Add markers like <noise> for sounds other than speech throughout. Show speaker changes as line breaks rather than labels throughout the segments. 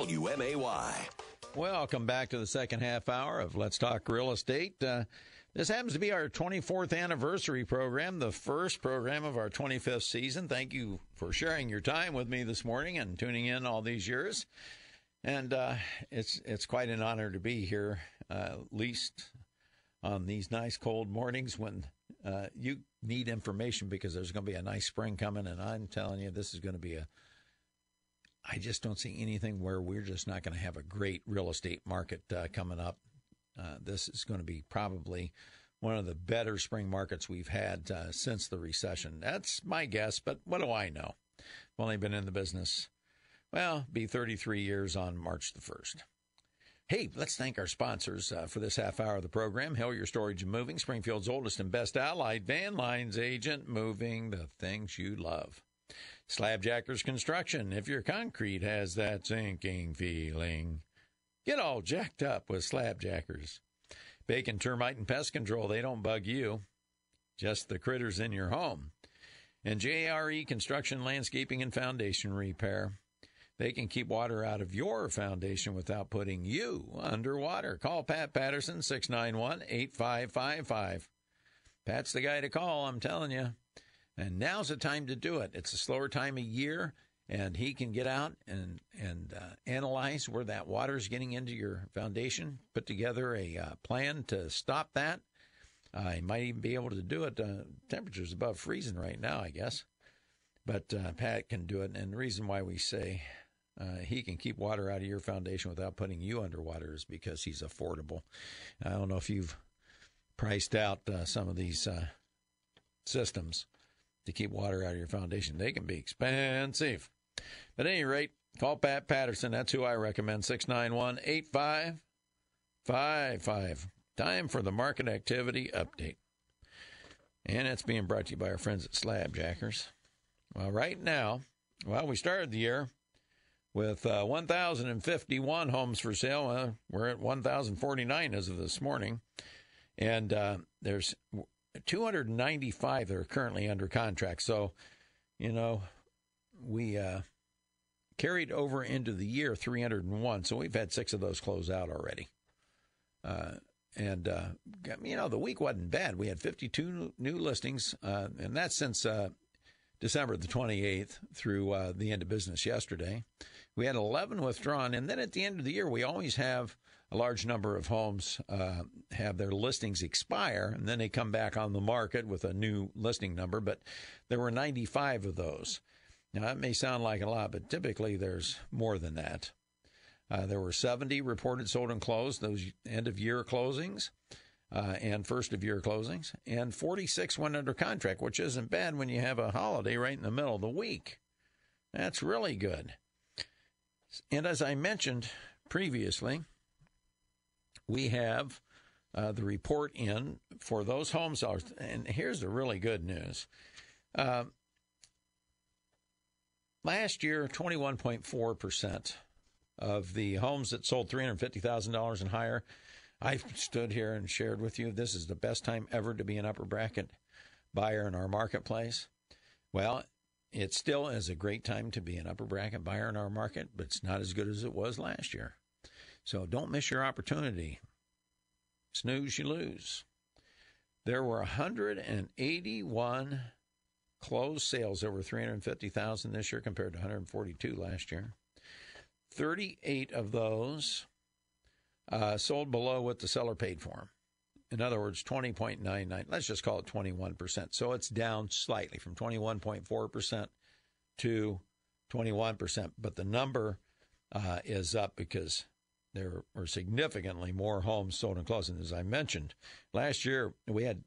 WMAY.
Welcome back to the second half hour of Let's Talk Real Estate. Uh, this happens to be our 24th anniversary program, the first program of our 25th season. Thank you for sharing your time with me this morning and tuning in all these years. And uh, it's it's quite an honor to be here, uh, at least on these nice cold mornings when uh, you need information because there's going to be a nice spring coming, and I'm telling you, this is going to be a I just don't see anything where we're just not going to have a great real estate market uh, coming up. Uh, this is going to be probably one of the better spring markets we've had uh, since the recession. That's my guess, but what do I know? I've only been in the business, well, be 33 years on March the 1st. Hey, let's thank our sponsors uh, for this half hour of the program. Hillier Storage and Moving, Springfield's oldest and best allied van lines agent, moving the things you love. Slabjackers Construction. If your concrete has that sinking feeling, get all jacked up with Slabjackers. Bacon Termite and Pest Control, they don't bug you, just the critters in your home. And JRE Construction, Landscaping, and Foundation Repair. They can keep water out of your foundation without putting you underwater. Call Pat Patterson, 691 8555. Pat's the guy to call, I'm telling you. And now's the time to do it. It's a slower time of year, and he can get out and and uh, analyze where that water is getting into your foundation. Put together a uh, plan to stop that. Uh, he might even be able to do it. Uh, temperatures above freezing right now, I guess. But uh, Pat can do it, and the reason why we say uh, he can keep water out of your foundation without putting you underwater is because he's affordable. I don't know if you've priced out uh, some of these uh, systems to keep water out of your foundation. They can be expensive. But at any rate, call Pat Patterson. That's who I recommend. 691 8555. Time for the market activity update. And it's being brought to you by our friends at Slabjackers. Well, right now, well, we started the year with uh, 1,051 homes for sale. Uh, we're at 1,049 as of this morning. And uh, there's 295 that are currently under contract. So, you know, we uh, carried over into the year 301. So we've had six of those close out already. Uh, and, uh, you know, the week wasn't bad. We had 52 new listings, uh, and that's since uh, December the 28th through uh, the end of business yesterday. We had 11 withdrawn. And then at the end of the year, we always have a large number of homes uh, have their listings expire and then they come back on the market with a new listing number. But there were 95 of those. Now, that may sound like a lot, but typically there's more than that. Uh, there were 70 reported sold and closed, those end of year closings uh, and first of year closings, and 46 went under contract, which isn't bad when you have a holiday right in the middle of the week. That's really good. And as I mentioned previously, we have uh, the report in for those home sellers. And here's the really good news. Uh, last year, 21.4% of the homes that sold $350,000 and higher, I stood here and shared with you this is the best time ever to be an upper bracket buyer in our marketplace. Well, it still is a great time to be an upper bracket buyer in our market, but it's not as good as it was last year. So don't miss your opportunity. Snooze, you lose. There were 181 closed sales over 350,000 this year compared to 142 last year. 38 of those uh, sold below what the seller paid for them. In other words, 20.99, let's just call it 21%. So it's down slightly from 21.4% to 21%. But the number uh, is up because there were significantly more homes sold and closed. And as I mentioned, last year we had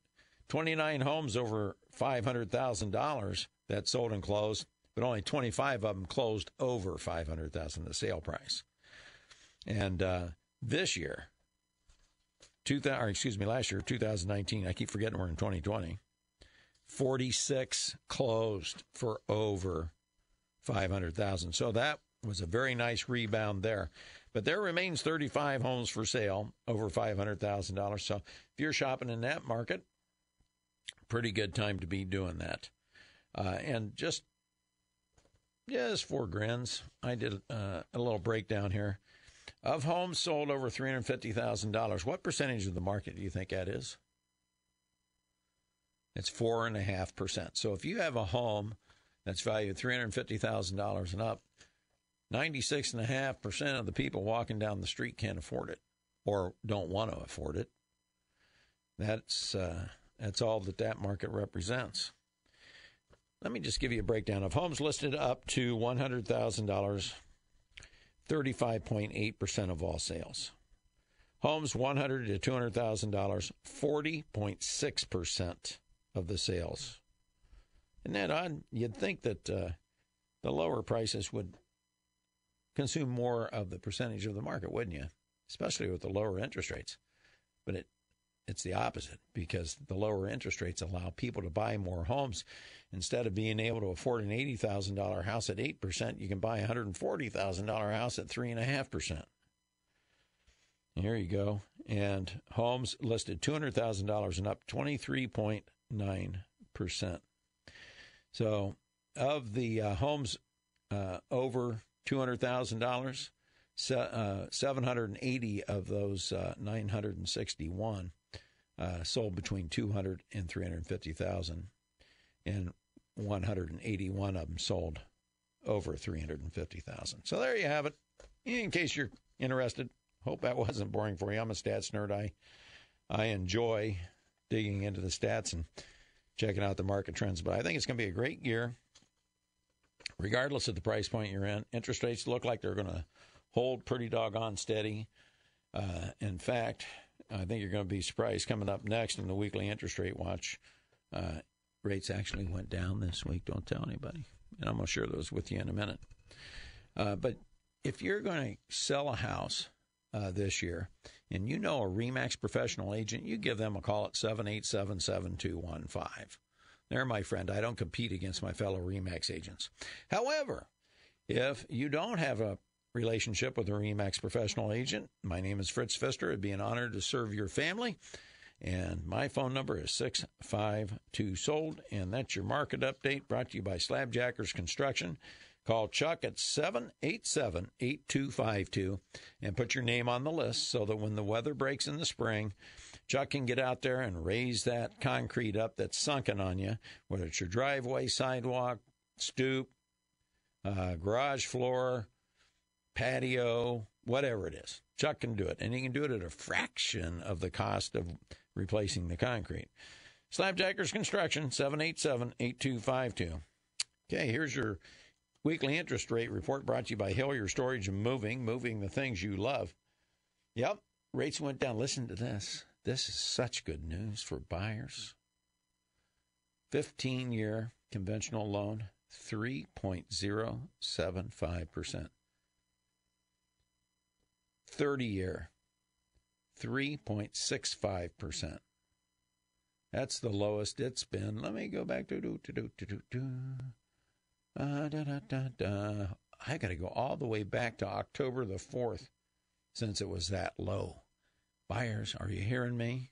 29 homes over $500,000 that sold and closed, but only 25 of them closed over 500,000 the sale price. And uh, this year, 2000, or excuse me, last year, 2019, I keep forgetting we're in 2020, 46 closed for over 500,000. So that was a very nice rebound there. But there remains 35 homes for sale over $500,000. So if you're shopping in that market, pretty good time to be doing that. Uh, and just just for grins. I did uh, a little breakdown here of homes sold over three hundred fifty thousand dollars. What percentage of the market do you think that is? It's four and a half percent. So if you have a home that's valued three hundred fifty thousand dollars and up, ninety six and a half percent of the people walking down the street can't afford it or don't want to afford it. That's uh, that's all that that market represents. Let me just give you a breakdown of homes listed up to one hundred thousand dollars. 35.8% of all sales. Homes 100 to $200,000, 40.6% of the sales. Isn't that odd? You'd think that uh, the lower prices would consume more of the percentage of the market, wouldn't you? Especially with the lower interest rates. But it it's the opposite because the lower interest rates allow people to buy more homes. Instead of being able to afford an $80,000 house at 8%, you can buy a $140,000 house at 3.5%. Here you go. And homes listed $200,000 and up 23.9%. So, of the uh, homes uh, over $200,000, uh, 780 of those uh, 961 uh, sold between 200 and 350,000, and 181 of them sold over 350,000. So there you have it. In case you're interested, hope that wasn't boring for you. I'm a stats nerd. I I enjoy digging into the stats and checking out the market trends. But I think it's going to be a great year, regardless of the price point you're in. Interest rates look like they're going to hold pretty doggone steady. Uh, in fact, I think you're going to be surprised coming up next in the weekly interest rate watch. Uh, rates actually went down this week. Don't tell anybody. And I'm going to share those with you in a minute. Uh, but if you're going to sell a house uh, this year and you know a REMAX professional agent, you give them a call at 787 7215. They're my friend. I don't compete against my fellow REMAX agents. However, if you don't have a relationship with a REMAX professional agent. My name is Fritz Pfister. It'd be an honor to serve your family. And my phone number is 652 sold. And that's your market update brought to you by Slabjackers Construction. Call Chuck at 787 8252 and put your name on the list so that when the weather breaks in the spring, Chuck can get out there and raise that concrete up that's sunken on you, whether it's your driveway, sidewalk, stoop, uh, garage floor, patio, whatever it is. Chuck can do it, and he can do it at a fraction of the cost of replacing the concrete. Slabjackers Construction, 787 8252. Okay, here's your weekly interest rate report brought to you by Hillier Storage and Moving, moving the things you love. Yep, rates went down. Listen to this. This is such good news for buyers. 15 year conventional loan, 3.075%. 30 year, 3.65%. That's the lowest it's been. Let me go back to do, to do, to do, do. Uh, da, da, da, da. I got to go all the way back to October the 4th since it was that low. Buyers, are you hearing me?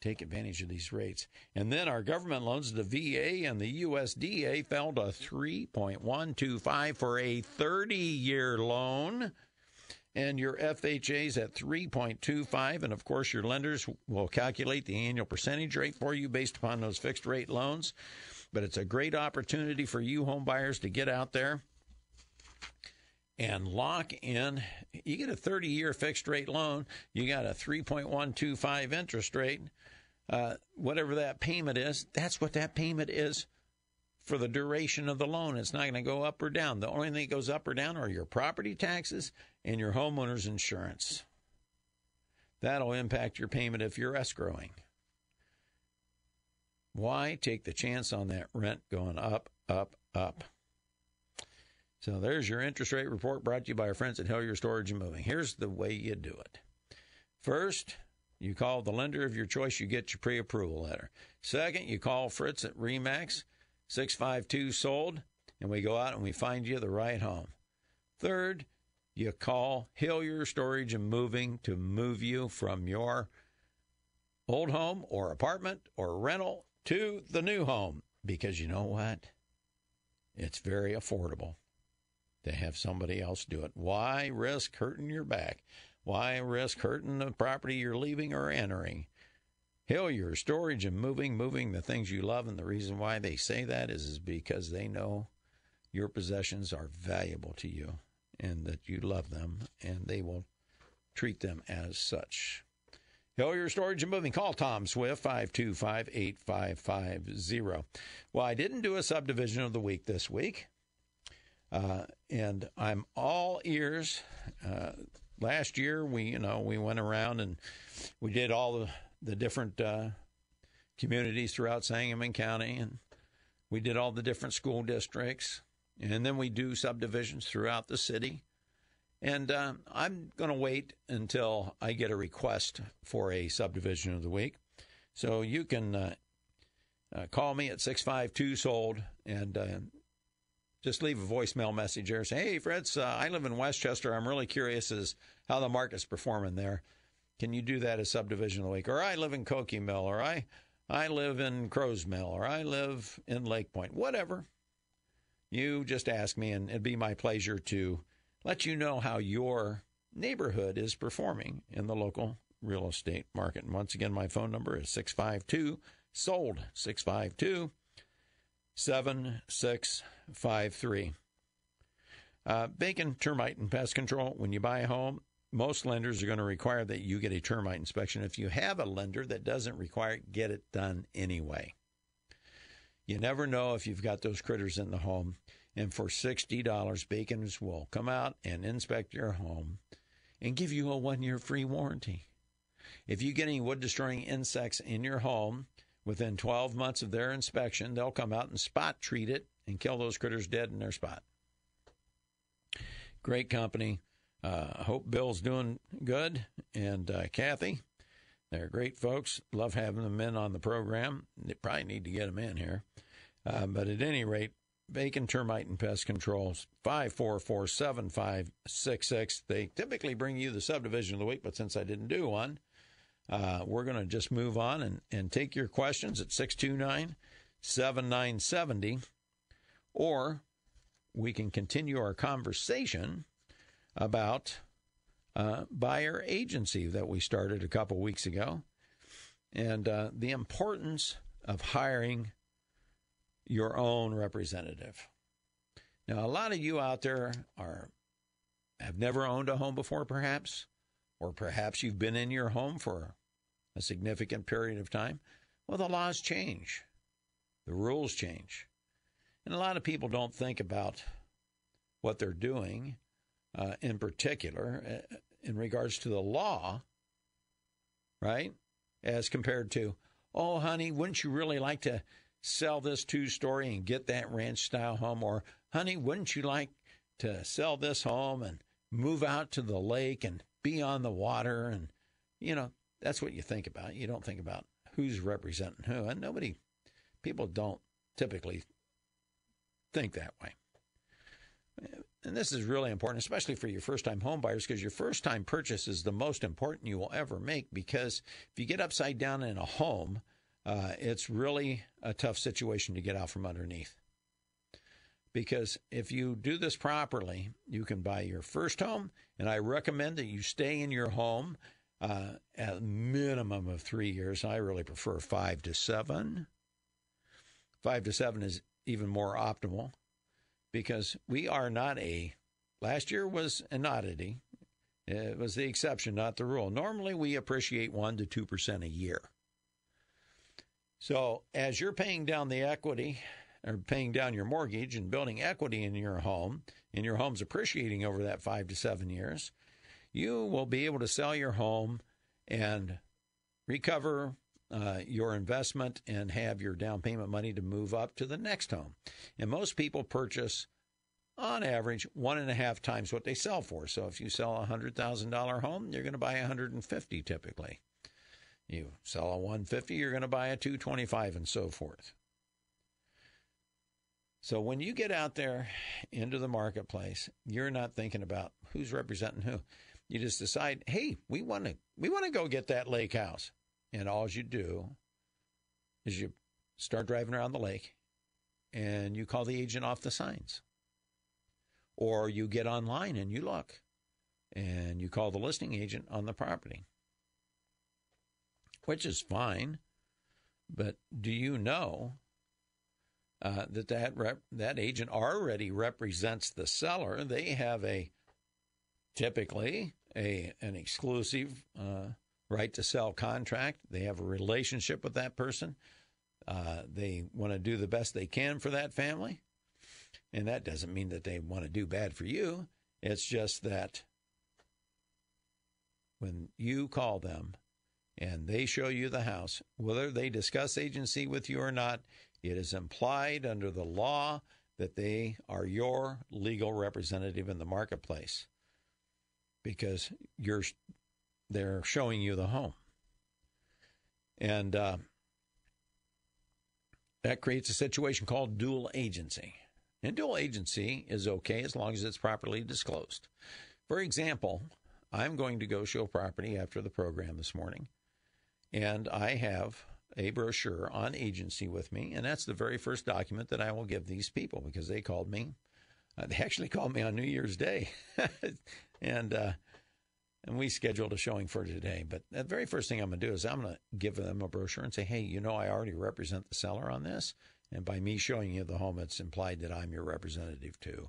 Take advantage of these rates. And then our government loans, the VA and the USDA, fell to 3.125 for a 30 year loan and your FHA's at 3.25. And of course, your lenders will calculate the annual percentage rate for you based upon those fixed rate loans. But it's a great opportunity for you home buyers to get out there and lock in. You get a 30 year fixed rate loan, you got a 3.125 interest rate. Uh, whatever that payment is, that's what that payment is for the duration of the loan. It's not going to go up or down. The only thing that goes up or down are your property taxes and your homeowner's insurance. That'll impact your payment if you're escrowing. Why take the chance on that rent going up, up, up? So there's your interest rate report brought to you by our friends at Hillier Storage and Moving. Here's the way you do it. First, you call the lender of your choice, you get your pre approval letter. Second, you call Fritz at REMAX 652 sold, and we go out and we find you the right home. Third, you call Hillier Storage and Moving to move you from your old home or apartment or rental to the new home. Because you know what? it's very affordable to have somebody else do it. Why risk hurting your back? Why risk hurting the property you're leaving or entering? Hillier storage and moving, moving the things you love. And the reason why they say that is, is because they know your possessions are valuable to you and that you love them and they will treat them as such. Hillier Storage and Moving. Call Tom Swift, 525 8550. Well, I didn't do a subdivision of the week this week. Uh, and I'm all ears. Uh, last year, we, you know, we went around and we did all the, the different uh, communities throughout Sangamon County and we did all the different school districts. And then we do subdivisions throughout the city. And uh, I'm going to wait until I get a request for a subdivision of the week. So you can uh, uh, call me at 652 sold and uh, just leave a voicemail message there. Say, hey, Fritz, uh, I live in Westchester. I'm really curious as how the market's performing there. Can you do that as subdivision of the week? Or I live in Koke Mill, or I, I live in Crow's Mill, or I live in Lake Point, whatever. You just ask me, and it'd be my pleasure to let you know how your neighborhood is performing in the local real estate market. And once again, my phone number is 652 sold 652 7653. Uh, Bacon Termite and Pest Control. When you buy a home, most lenders are going to require that you get a termite inspection. If you have a lender that doesn't require it, get it done anyway. You never know if you've got those critters in the home. And for $60, Bacon's will come out and inspect your home and give you a one year free warranty. If you get any wood destroying insects in your home within 12 months of their inspection, they'll come out and spot treat it and kill those critters dead in their spot. Great company. Uh, hope Bill's doing good and uh, Kathy. They're great folks. Love having them in on the program. They probably need to get them in here. Uh, but at any rate, Bacon Termite and Pest Controls, 544 7566. They typically bring you the subdivision of the week, but since I didn't do one, uh, we're going to just move on and, and take your questions at 629 7970, or we can continue our conversation about uh, buyer agency that we started a couple weeks ago and uh, the importance of hiring your own representative. Now, a lot of you out there are have never owned a home before, perhaps, or perhaps you've been in your home for a significant period of time. Well, the laws change, the rules change, and a lot of people don't think about what they're doing, uh, in particular, uh, in regards to the law, right? As compared to, oh, honey, wouldn't you really like to sell this two story and get that ranch style home? Or, honey, wouldn't you like to sell this home and move out to the lake and be on the water? And, you know, that's what you think about. You don't think about who's representing who. And nobody, people don't typically think that way. And this is really important, especially for your first time home buyers, because your first time purchase is the most important you will ever make. Because if you get upside down in a home, uh, it's really a tough situation to get out from underneath. Because if you do this properly, you can buy your first home, and I recommend that you stay in your home uh, at a minimum of three years. I really prefer five to seven. Five to seven is even more optimal because we are not a, last year was an oddity. It was the exception, not the rule. Normally, we appreciate 1% to 2% a year. So as you're paying down the equity or paying down your mortgage and building equity in your home, and your home's appreciating over that five to seven years, you will be able to sell your home and recover uh, your investment and have your down payment money to move up to the next home. And most people purchase, on average, one and a half times what they sell for. So if you sell a hundred thousand dollar home, you're going to buy a hundred and fifty typically. You sell a 150, you're going to buy a 225 and so forth. So when you get out there into the marketplace, you're not thinking about who's representing who. You just decide, "Hey, we want to we want to go get that lake house." And all you do is you start driving around the lake and you call the agent off the signs. Or you get online and you look and you call the listing agent on the property, which is fine. But do you know uh, that that, rep- that agent already represents the seller? They have a typically a an exclusive uh, right to sell contract. They have a relationship with that person. Uh, they want to do the best they can for that family. And that doesn't mean that they want to do bad for you. It's just that when you call them and they show you the house, whether they discuss agency with you or not, it is implied under the law that they are your legal representative in the marketplace because you're they're showing you the home. And uh, that creates a situation called dual agency. And dual agency is okay as long as it's properly disclosed. For example, I'm going to go show property after the program this morning, and I have a brochure on agency with me, and that's the very first document that I will give these people because they called me. Uh, they actually called me on New Year's Day, <laughs> and uh, and we scheduled a showing for today. But the very first thing I'm going to do is I'm going to give them a brochure and say, hey, you know, I already represent the seller on this. And by me showing you the home, it's implied that I'm your representative too.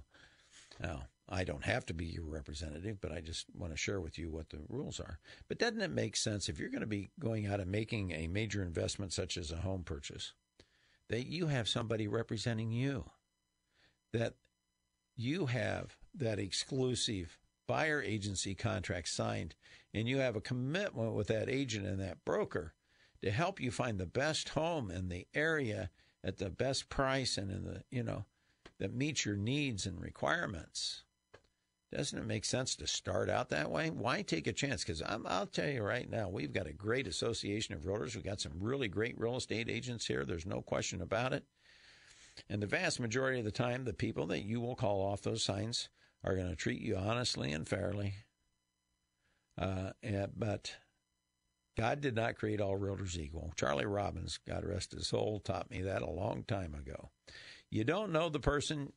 Now, I don't have to be your representative, but I just want to share with you what the rules are. But doesn't it make sense if you're going to be going out and making a major investment such as a home purchase, that you have somebody representing you, that you have that exclusive buyer agency contract signed and you have a commitment with that agent and that broker to help you find the best home in the area at the best price and in the, you know, that meets your needs and requirements. Doesn't it make sense to start out that way? Why take a chance? Because I'll tell you right now, we've got a great association of realtors. We've got some really great real estate agents here. There's no question about it. And the vast majority of the time, the people that you will call off those signs are going to treat you honestly and fairly. Uh, and, but God did not create all realtors equal. Charlie Robbins, God rest his soul, taught me that a long time ago. You don't know the person,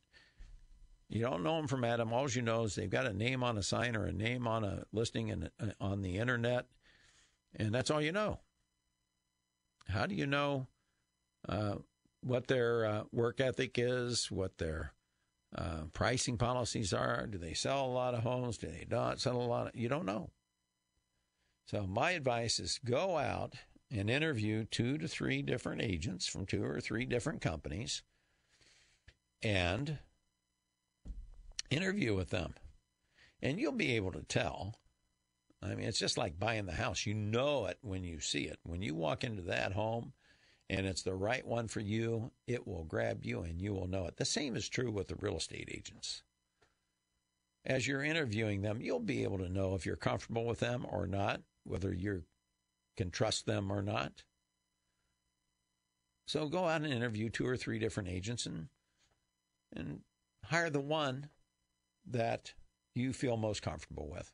you don't know them from Adam. All you know is they've got a name on a sign or a name on a listing in, uh, on the internet, and that's all you know. How do you know uh, what their uh, work ethic is, what their uh, pricing policies are. Do they sell a lot of homes? Do they not sell a lot? Of, you don't know. So my advice is go out and interview two to three different agents from two or three different companies and interview with them. And you'll be able to tell. I mean, it's just like buying the house. You know it when you see it. When you walk into that home and it's the right one for you, it will grab you and you will know it. The same is true with the real estate agents. As you're interviewing them, you'll be able to know if you're comfortable with them or not, whether you can trust them or not. So go out and interview two or three different agents and and hire the one that you feel most comfortable with,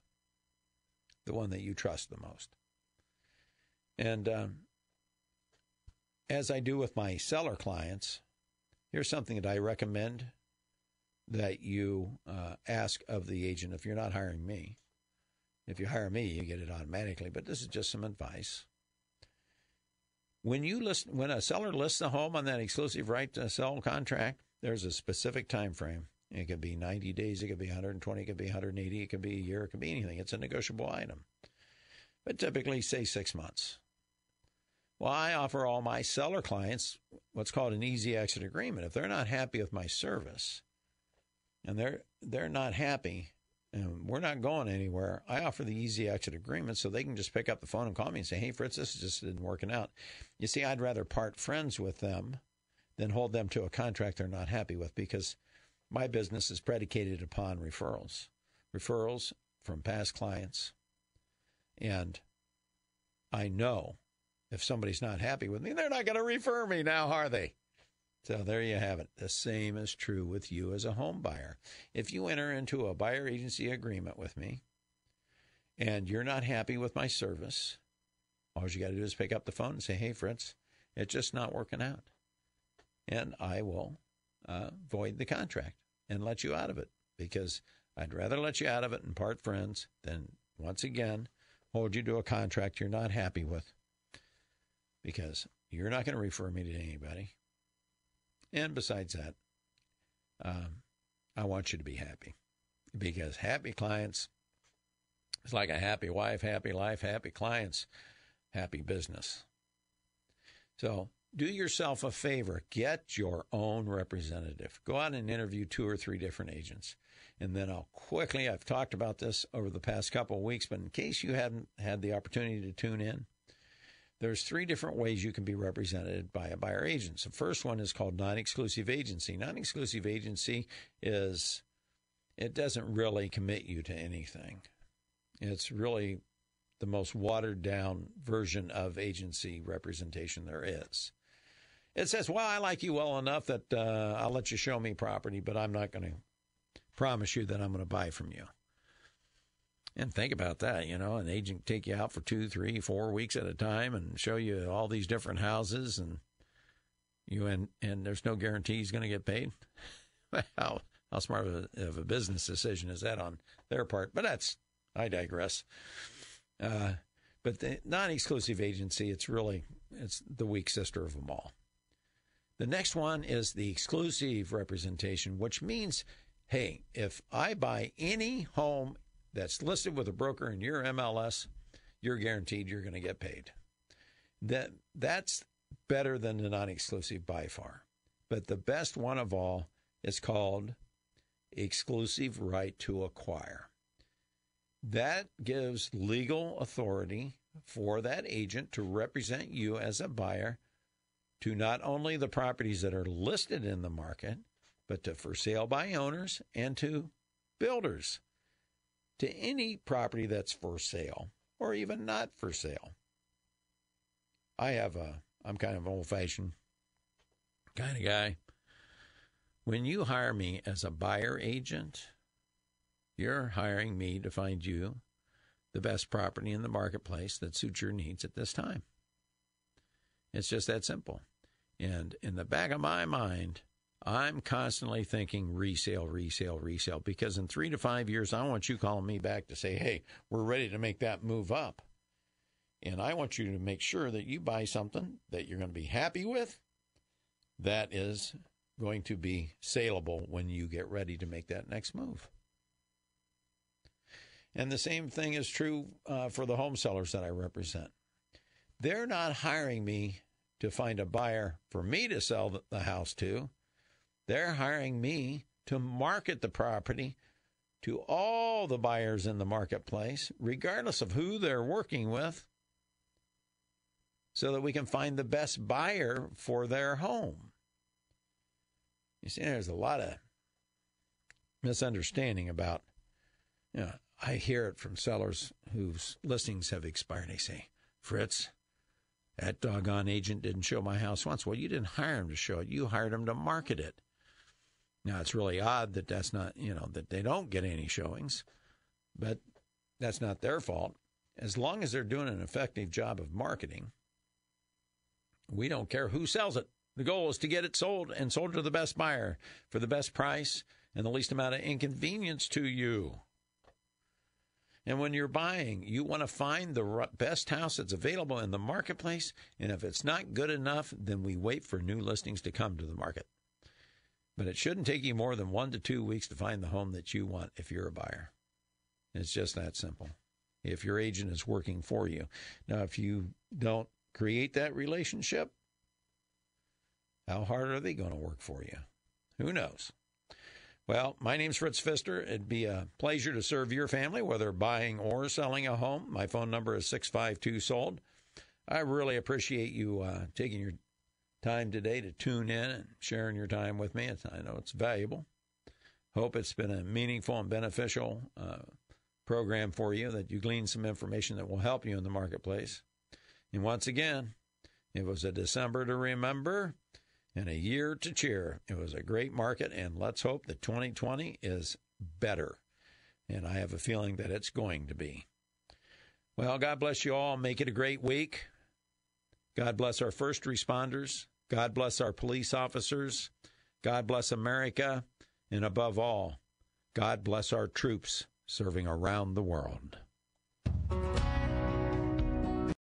the one that you trust the most. And um, as I do with my seller clients, here's something that I recommend that you uh, ask of the agent if you're not hiring me. If you hire me, you get it automatically, but this is just some advice. When you list, when a seller lists a home on that exclusive right to sell contract, there's a specific time frame. It could be 90 days, it could be 120, it could be 180, it could be a year, it could be anything. It's a negotiable item. But typically, say six months. Well, I offer all my seller clients what's called an easy exit agreement. If they're not happy with my service and they're they're not happy and we're not going anywhere, I offer the easy exit agreement so they can just pick up the phone and call me and say, "Hey, Fritz, this just isn't working out." You see, I'd rather part friends with them than hold them to a contract they're not happy with because my business is predicated upon referrals, referrals from past clients, and I know if somebody's not happy with me, they're not going to refer me now, are they? So there you have it. The same is true with you as a home buyer. If you enter into a buyer agency agreement with me and you're not happy with my service, all you got to do is pick up the phone and say, "Hey, Fritz, it's just not working out," and I will uh, void the contract and let you out of it because I'd rather let you out of it and part friends than once again hold you to a contract you're not happy with because you're not going to refer me to anybody. And besides that, um, I want you to be happy because happy clients is like a happy wife, happy life, happy clients, happy business. So do yourself a favor. Get your own representative. Go out and interview two or three different agents. And then I'll quickly, I've talked about this over the past couple of weeks, but in case you hadn't had the opportunity to tune in, there's three different ways you can be represented by a buyer agent. The first one is called non-exclusive agency. Non-exclusive agency is it doesn't really commit you to anything. It's really the most watered down version of agency representation there is. It says, "Well, I like you well enough that uh, I'll let you show me property, but I'm not going to promise you that I'm going to buy from you." And think about that, you know, an agent take you out for two, three, four weeks at a time and show you all these different houses, and you and and there's no guarantee he's going to get paid. <laughs> how how smart of a, of a, business decision is that on their part? But that's I digress. Uh, but the non-exclusive agency, it's really it's the weak sister of them all. The next one is the exclusive representation, which means, hey, if I buy any home that's listed with a broker in your MLS, you're guaranteed you're going to get paid. That that's better than the non-exclusive by far. But the best one of all is called exclusive right to acquire. That gives legal authority for that agent to represent you as a buyer to not only the properties that are listed in the market, but to for sale by owners and to builders to any property that's for sale or even not for sale. I have a, I'm kind of old fashioned kind of guy. When you hire me as a buyer agent, you're hiring me to find you the best property in the marketplace that suits your needs at this time. It's just that simple. And in the back of my mind, I'm constantly thinking resale, resale, resale, because in three to five years, I want you calling me back to say, hey, we're ready to make that move up. And I want you to make sure that you buy something that you're going to be happy with that is going to be saleable when you get ready to make that next move. And the same thing is true uh, for the home sellers that I represent. They're not hiring me to find a buyer for me to sell the house to. They're hiring me to market the property to all the buyers in the marketplace, regardless of who they're working with, so that we can find the best buyer for their home. You see, there's a lot of misunderstanding about, you know, I hear it from sellers whose listings have expired. They say, Fritz, that doggone agent didn't show my house once. Well, you didn't hire him to show it. You hired him to market it. Now, it's really odd that that's not, you know, that they don't get any showings, but that's not their fault. As long as they're doing an effective job of marketing, we don't care who sells it. The goal is to get it sold and sold to the best buyer for the best price and the least amount of inconvenience to you. And when you're buying, you want to find the best house that's available in the marketplace. And if it's not good enough, then we wait for new listings to come to the market. But it shouldn't take you more than one to two weeks to find the home that you want if you're a buyer. It's just that simple. If your agent is working for you. Now, if you don't create that relationship, how hard are they going to work for you? Who knows? Well, my name's Fritz Pfister. It'd be a pleasure to serve your family, whether buying or selling a home. My phone number is 652 SOLD. I really appreciate you uh, taking your time today to tune in and sharing your time with me. It's, I know it's valuable. Hope it's been a meaningful and beneficial uh, program for you, that you glean some information that will help you in the marketplace. And once again, it was a December to remember and a year to cheer. It was a great market, and let's hope that 2020 is better. And I have a feeling that it's going to be. Well, God bless you all. Make it a great week. God bless our first responders. God bless our police officers. God bless America. And above all, God bless our troops serving around the world.